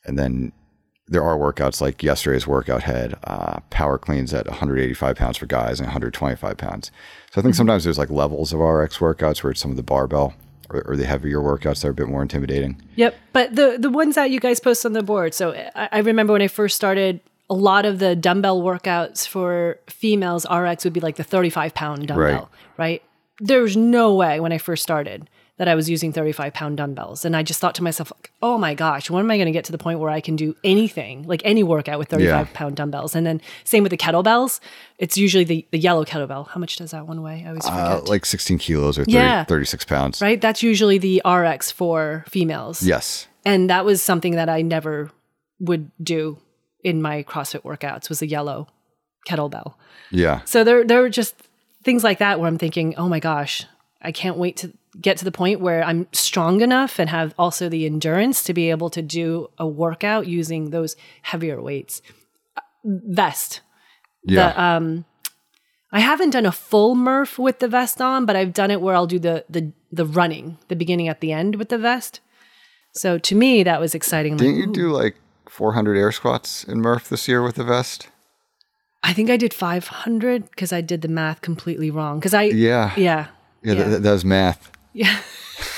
And then there are workouts like yesterday's workout had uh, power cleans at 185 pounds for guys and 125 pounds. So I think sometimes there's like levels of RX workouts where it's some of the barbell or, or the heavier workouts that are a bit more intimidating. Yep. But the the ones that you guys post on the board. So I, I remember when I first started, a lot of the dumbbell workouts for females RX would be like the 35 pound dumbbell, Right. right? There was no way when I first started that I was using 35 pound dumbbells. And I just thought to myself, like, oh my gosh, when am I going to get to the point where I can do anything, like any workout with 35 Yeah. pound dumbbells? And then same with the kettlebells. It's usually the, the yellow kettlebell. How much does that one weigh? I always forget. Uh, like 16 kilos or 30, Yeah. 36 pounds. right? That's usually the RX for females Yes. and that was something that I never would do in my CrossFit workouts was a yellow kettlebell. Yeah. So there there were just things like that where I'm thinking, "Oh my gosh, I can't wait to get to the point where I'm strong enough and have also the endurance to be able to do a workout using those heavier weights." Uh, Vest. Yeah. The, um I haven't done a full Murph with the vest on, but I've done it where I'll do the the the running, the beginning at the end with the vest. So to me, that was exciting. I'm like, Didn't you do like 400 air squats in Murph this year with the vest? I think I did 500 because I did the math completely wrong. Because I, Yeah. yeah, Yeah, That, that was math. Yeah.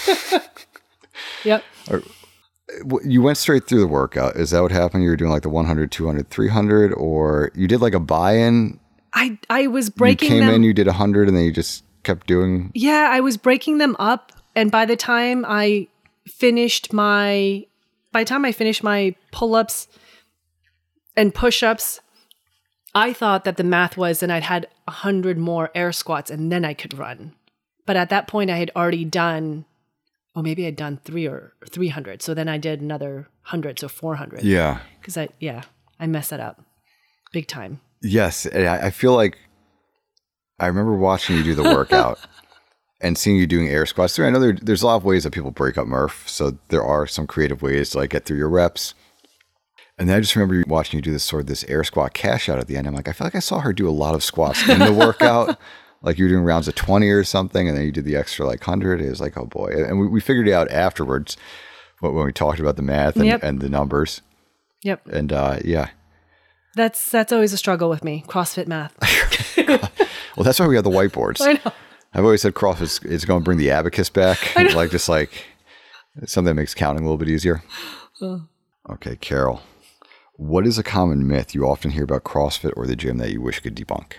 <laughs> yep. W- You went straight through the workout. Is that what happened? You were doing like the 100, 200, 300, or you did like a buy in? I, I was breaking You came them. in, you did 100, and then you just kept doing. yeah, I was breaking them up. And by the time I finished my, by the time I finished my pull ups and push ups, I thought that the math was and I'd had 100 more air squats and then I could run. But at that point, I had already done, oh, maybe I'd done three or 300. So then I did another 100, so 400. Yeah. Because I, yeah, I messed that up big time. Yes. and I, I feel like I remember watching you do the workout <laughs> and seeing you doing air squats. There, I know there, there's a lot of ways that people break up Murph. So there are some creative ways to like get through your reps. And then I just remember watching you do this sort of this air squat cash out at the end. I'm like, I feel like I saw her do a lot of squats in the <laughs> workout. Like you were doing rounds of 20 or something. And then you did the extra like 100. It was like, oh boy. And we, we figured it out afterwards when when we talked about the math and, Yep. and the numbers. Yep. And uh, yeah. That's that's always a struggle with me. CrossFit math. <laughs> Well, that's why we have the whiteboards. <laughs> I know. I've always said CrossFit is, is going to bring the abacus back, <laughs> like just like something that makes counting a little bit easier. Okay, Carol, what is a common myth you often hear about CrossFit or the gym that you wish could debunk?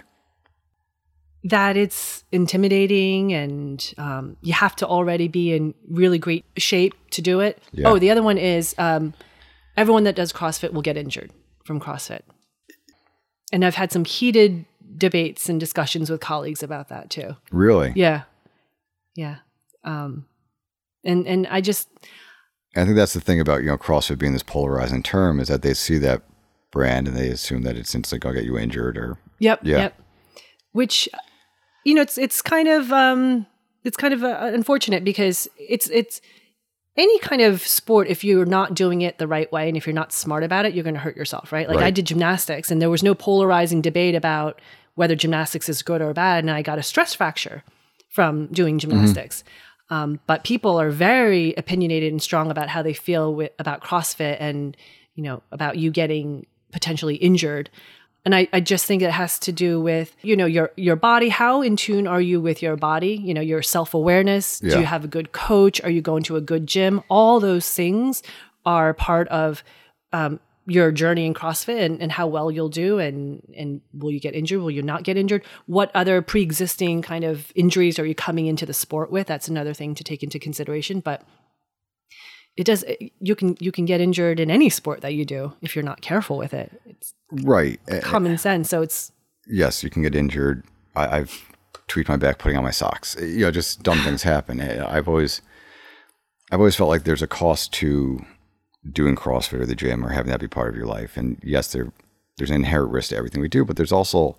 That it's intimidating and um, you have to already be in really great shape to do it. Yeah. Oh, the other one is um, everyone that does CrossFit will get injured from CrossFit. And I've had some heated debates and discussions with colleagues about that too. Really? Yeah. Yeah. Um, and and I just I think that's the thing about you know CrossFit being this polarizing term is that they see that brand and they assume that it's instantly going to get you injured or Yep. Yeah. Yep. Which, you know, it's it's kind of um, it's kind of uh, unfortunate because it's it's any kind of sport. If you're not doing it the right way and if you're not smart about it, you're going to hurt yourself, right? Like I did gymnastics, and there was no polarizing debate about whether gymnastics is good or bad, and I got a stress fracture from doing gymnastics. Um, but people are very opinionated and strong about how they feel with, about CrossFit and you know about you getting potentially injured. And I, I just think it has to do with you know your your body. How in tune are you with your body? You know your self awareness. Yeah. Do you have a good coach? Are you going to a good gym? All those things are part of um, your journey in CrossFit and, and how well you'll do and and will you get injured? Will you not get injured? What other pre existing kind of injuries are you coming into the sport with? That's another thing to take into consideration. But it does eh, you can you can get injured in any sport that you do if you're not careful with it. It's right. Eh, eh common sense. So it's yes, you can get injured. I, I've tweaked my back putting on my socks. Eh, you know, just dumb things happen. I've always, I've always felt like there's a cost to doing CrossFit or the gym or having that be part of your life. And yes, there, there's an inherent risk to everything we do, but there's also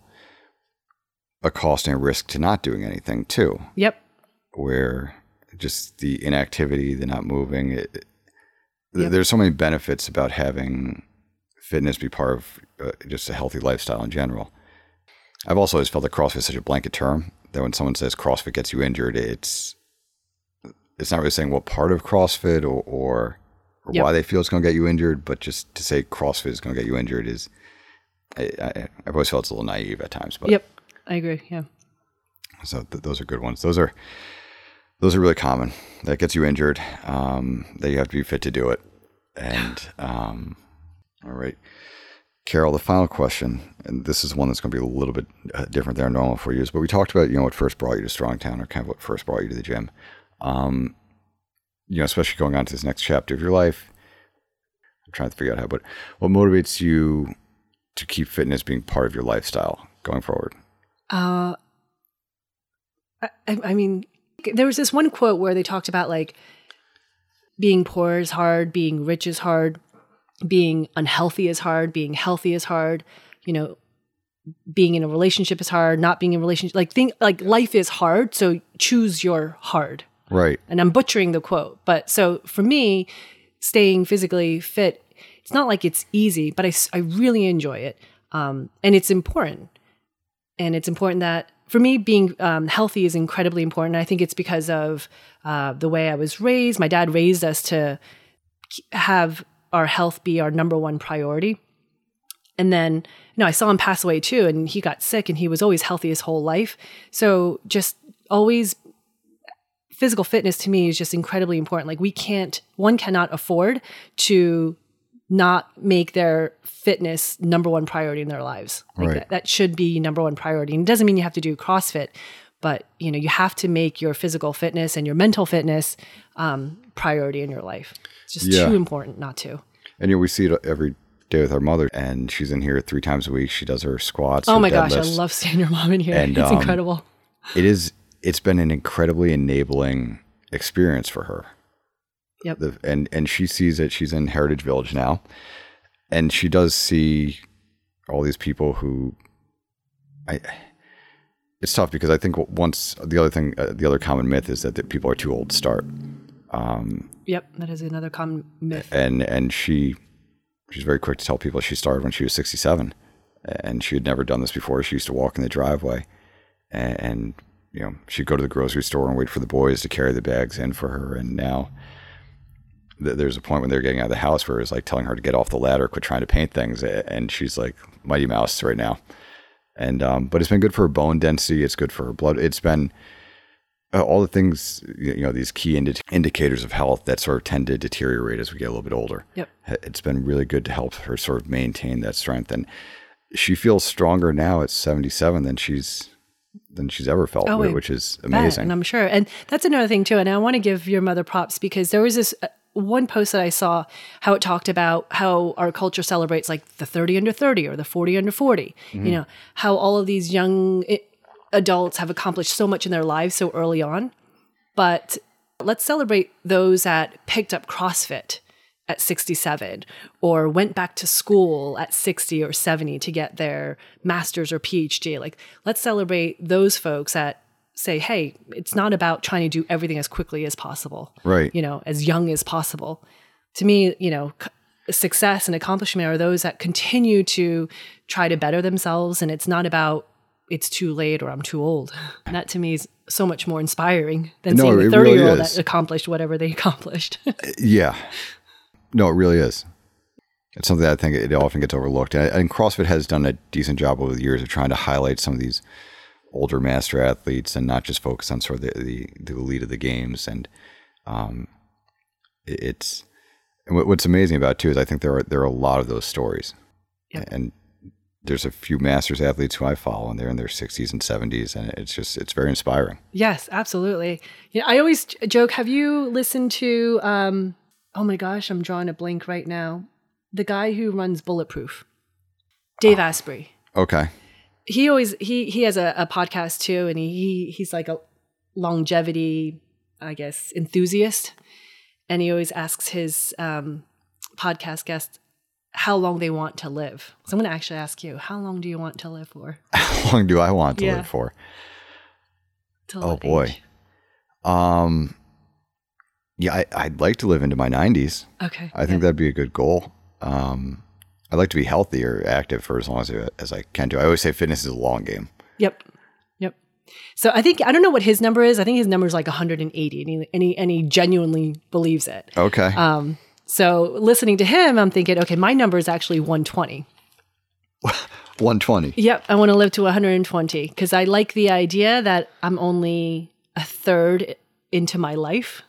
a cost and a risk to not doing anything too. Yep. Where just the inactivity, the not moving, it, Yep. there's so many benefits about having fitness be part of uh, just a healthy lifestyle in general. I've also always felt that CrossFit is such a blanket term that when someone says CrossFit gets you injured, it's it's not really saying what part of CrossFit or or, or Yep. why they feel it's going to get you injured, but just to say CrossFit is going to get you injured is I, I, I've always felt it's a little naive at times. But Yep. I agree. Yeah. so th- those are good ones. Those are those are really common. That gets you injured. Um, that you have to be fit to do it. And <sighs> um, all right, Carol. The final question, and this is one that's going to be a little bit uh, different than normal for you. But we talked about you know what first brought you to Strongtown, or kind of what first brought you to the gym. Um, you know, especially going on to this next chapter of your life. I'm trying to figure out how, but what motivates you to keep fitness being part of your lifestyle going forward? Uh, I, I I mean, there was this one quote where they talked about like being poor is hard, being rich is hard, being unhealthy is hard, being healthy is hard. You know, being in a relationship is hard, not being in a relationship like think like life is hard. So choose your hard. Right. And I'm butchering the quote, but so for me, staying physically fit, it's not like it's easy, but I I really enjoy it. Um, and it's important. And it's important that for me, being um, healthy is incredibly important. I think it's because of uh, the way I was raised. My dad raised us to have our health be our number one priority. And then, you know, I saw him pass away too, and he got sick, and he was always healthy his whole life. So just always physical fitness to me is just incredibly important. Like we can't, one cannot afford to not make their fitness number one priority in their lives. Like Right. that, that should be number one priority. And it doesn't mean you have to do CrossFit, but you know, you have to make your physical fitness and your mental fitness um, priority in your life. It's just Yeah. too important not to. And you know, we see it every day with our mother, and she's in here three times a week. She does her squats. Oh her my gosh, I love seeing your mom in here. And, <laughs> it's um, incredible. it. Is it's been an incredibly enabling experience for her. Yep. The, and and she sees it. She's in Heritage Village now, and she does see all these people who. I. It's tough because I think once the other thing, uh, the other common myth is that, that people are too old to start. Yep, that is another common myth. and and she she's very quick to tell people she started when she was 67 and she had never done this before she used to walk in the driveway and, and you know she'd go to the grocery store and wait for the boys to carry the bags in for her and now there's a point when they're getting out of the house where it's like telling her to get off the ladder quit trying to paint things and she's like mighty mouse right now and um but it's been good for her bone density it's good for her blood it's been uh, all the things you know these key indi- indicators of health that sort of tend to deteriorate as we get a little bit older Yep. it's been really good to help her sort of maintain that strength and she feels stronger now at 77 than she's than she's ever felt Oh, which is bet, amazing and I'm sure. And that's another thing too. And I want to give your mother props because there was this uh, one post that I saw how it talked about how our culture celebrates like the 30 under 30 or the 40 under 40. Mm-hmm. You know, how all of these young adults have accomplished so much in their lives so early on. But let's celebrate those that picked up CrossFit at 67 or went back to school at 60 or 70 to get their master's or PhD. Like, let's celebrate those folks that say, hey, it's not about trying to do everything as quickly as possible, right you know, as young as possible. To me, you know, success and accomplishment are those that continue to try to better themselves. And it's not about, it's too late or I'm too old. And <laughs> that to me is so much more inspiring than No, seeing really 30 year old that accomplished whatever they <laughs> accomplished. <laughs> yeah no it really is it's something i think it often gets overlooked and crossfit has done a decent job over the years of trying to highlight some of these older master athletes and not just focus on sort of the, the, the elite of the games and um, it's what's amazing about it too is i think there are there are a lot of those stories Yep. and there's a few masters athletes who i follow and they're in their 60s and 70s and it's just it's very inspiring Yes, absolutely. Yeah, I always joke. Have you listened to? Um, oh my gosh, I'm drawing a blank right now. The guy who runs Bulletproof, Dave Asprey. okay he always he he has a, a podcast too, and he he's like a longevity, I guess, enthusiast, and he always asks his um, podcast guests how long they want to live. So I'm going to actually ask you, how long do you want to live for? <laughs> How long do I want to Yeah. live for? Till Oh boy. Um, yeah, I, I'd like to live into my 90s. Okay. I think that'd be a good goal. Um, I'd like to be healthy or active for as long as, as I can do. I always say fitness is a long game. Yep. Yep. So I think I don't know what his number is. I think his number is like 180, and he and he, and he genuinely believes it. Okay. Um, so listening to him, I'm thinking, okay, my number is actually 120. <laughs> 120. Yep, I want to live to 120 because I like the idea that I'm only a third into my life,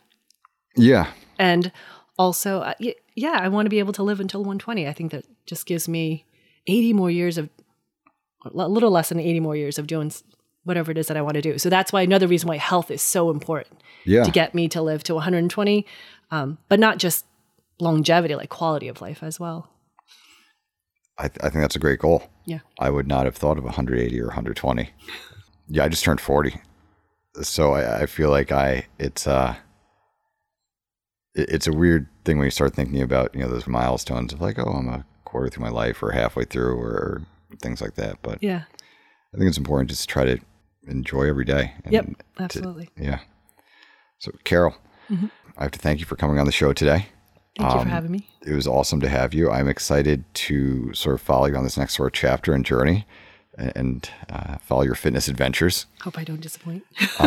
Yeah. and also, uh, yeah, I want to be able to live until 120. I think that just gives me 80 more years of, a little less than 80 more years of doing whatever it is that I want to do. So that's why another reason why health is so important Yeah. to get me to live to 120, um, but not just longevity, like quality of life as well. I, th- I think that's a great goal. Yeah. I would not have thought of 180 or 120. Yeah, I just turned 40. So I, I feel like I, it's, uh, it- it's a weird thing when you start thinking about, you know, those milestones of like, oh, I'm a quarter through my life or halfway through or things like that. But Yeah. I think it's important just to try to enjoy every day. And Yep. to- Absolutely. yeah. So, Carol, I have to thank you for coming on the show today. Thank you Um, for having me. It was awesome to have you. I'm excited to sort of follow you on this next sort of chapter and journey and uh, follow your fitness adventures. Hope I don't disappoint. <laughs>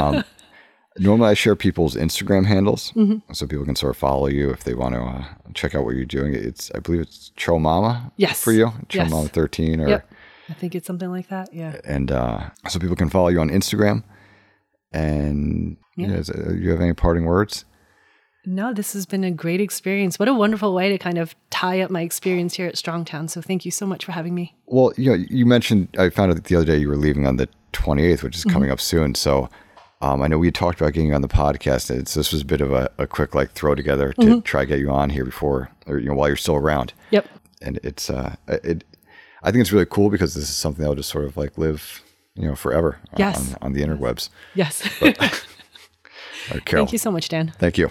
Normally, I share people's Instagram handles Mm-hmm. so people can sort of follow you if they want to uh, check out what you're doing. It's, I believe it's Cho Mama Yes. for you, Cho Yes. Mama 13 or yep. I think it's something like that. Yeah. and uh, so people can follow you on Instagram. And Yeah. is- uh, you have any parting words? No, this has been a great experience. What a wonderful way to kind of tie up my experience here at Strongtown. So thank you so much for having me. Well, you know, you mentioned I found out the other day you were leaving on the 28th, which is Mm-hmm. coming up soon. So um, I know we talked about getting you on the podcast. It's, this was a bit of a, a quick like throw together to Mm-hmm. try to get you on here before, or you know, while you're still around. Yep. And it's uh, it, I think it's really cool because this is something that will just sort of like live, you know, forever on- Yes. on, on the interwebs. Yes. All right, <laughs> Carol, thank you so much, Dan. Thank you.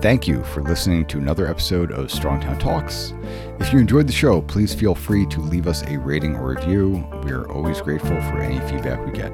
Thank you for listening to another episode of Strongtown Talks. If you enjoyed the show, please feel free to leave us a rating or review. We are always grateful for any feedback we get.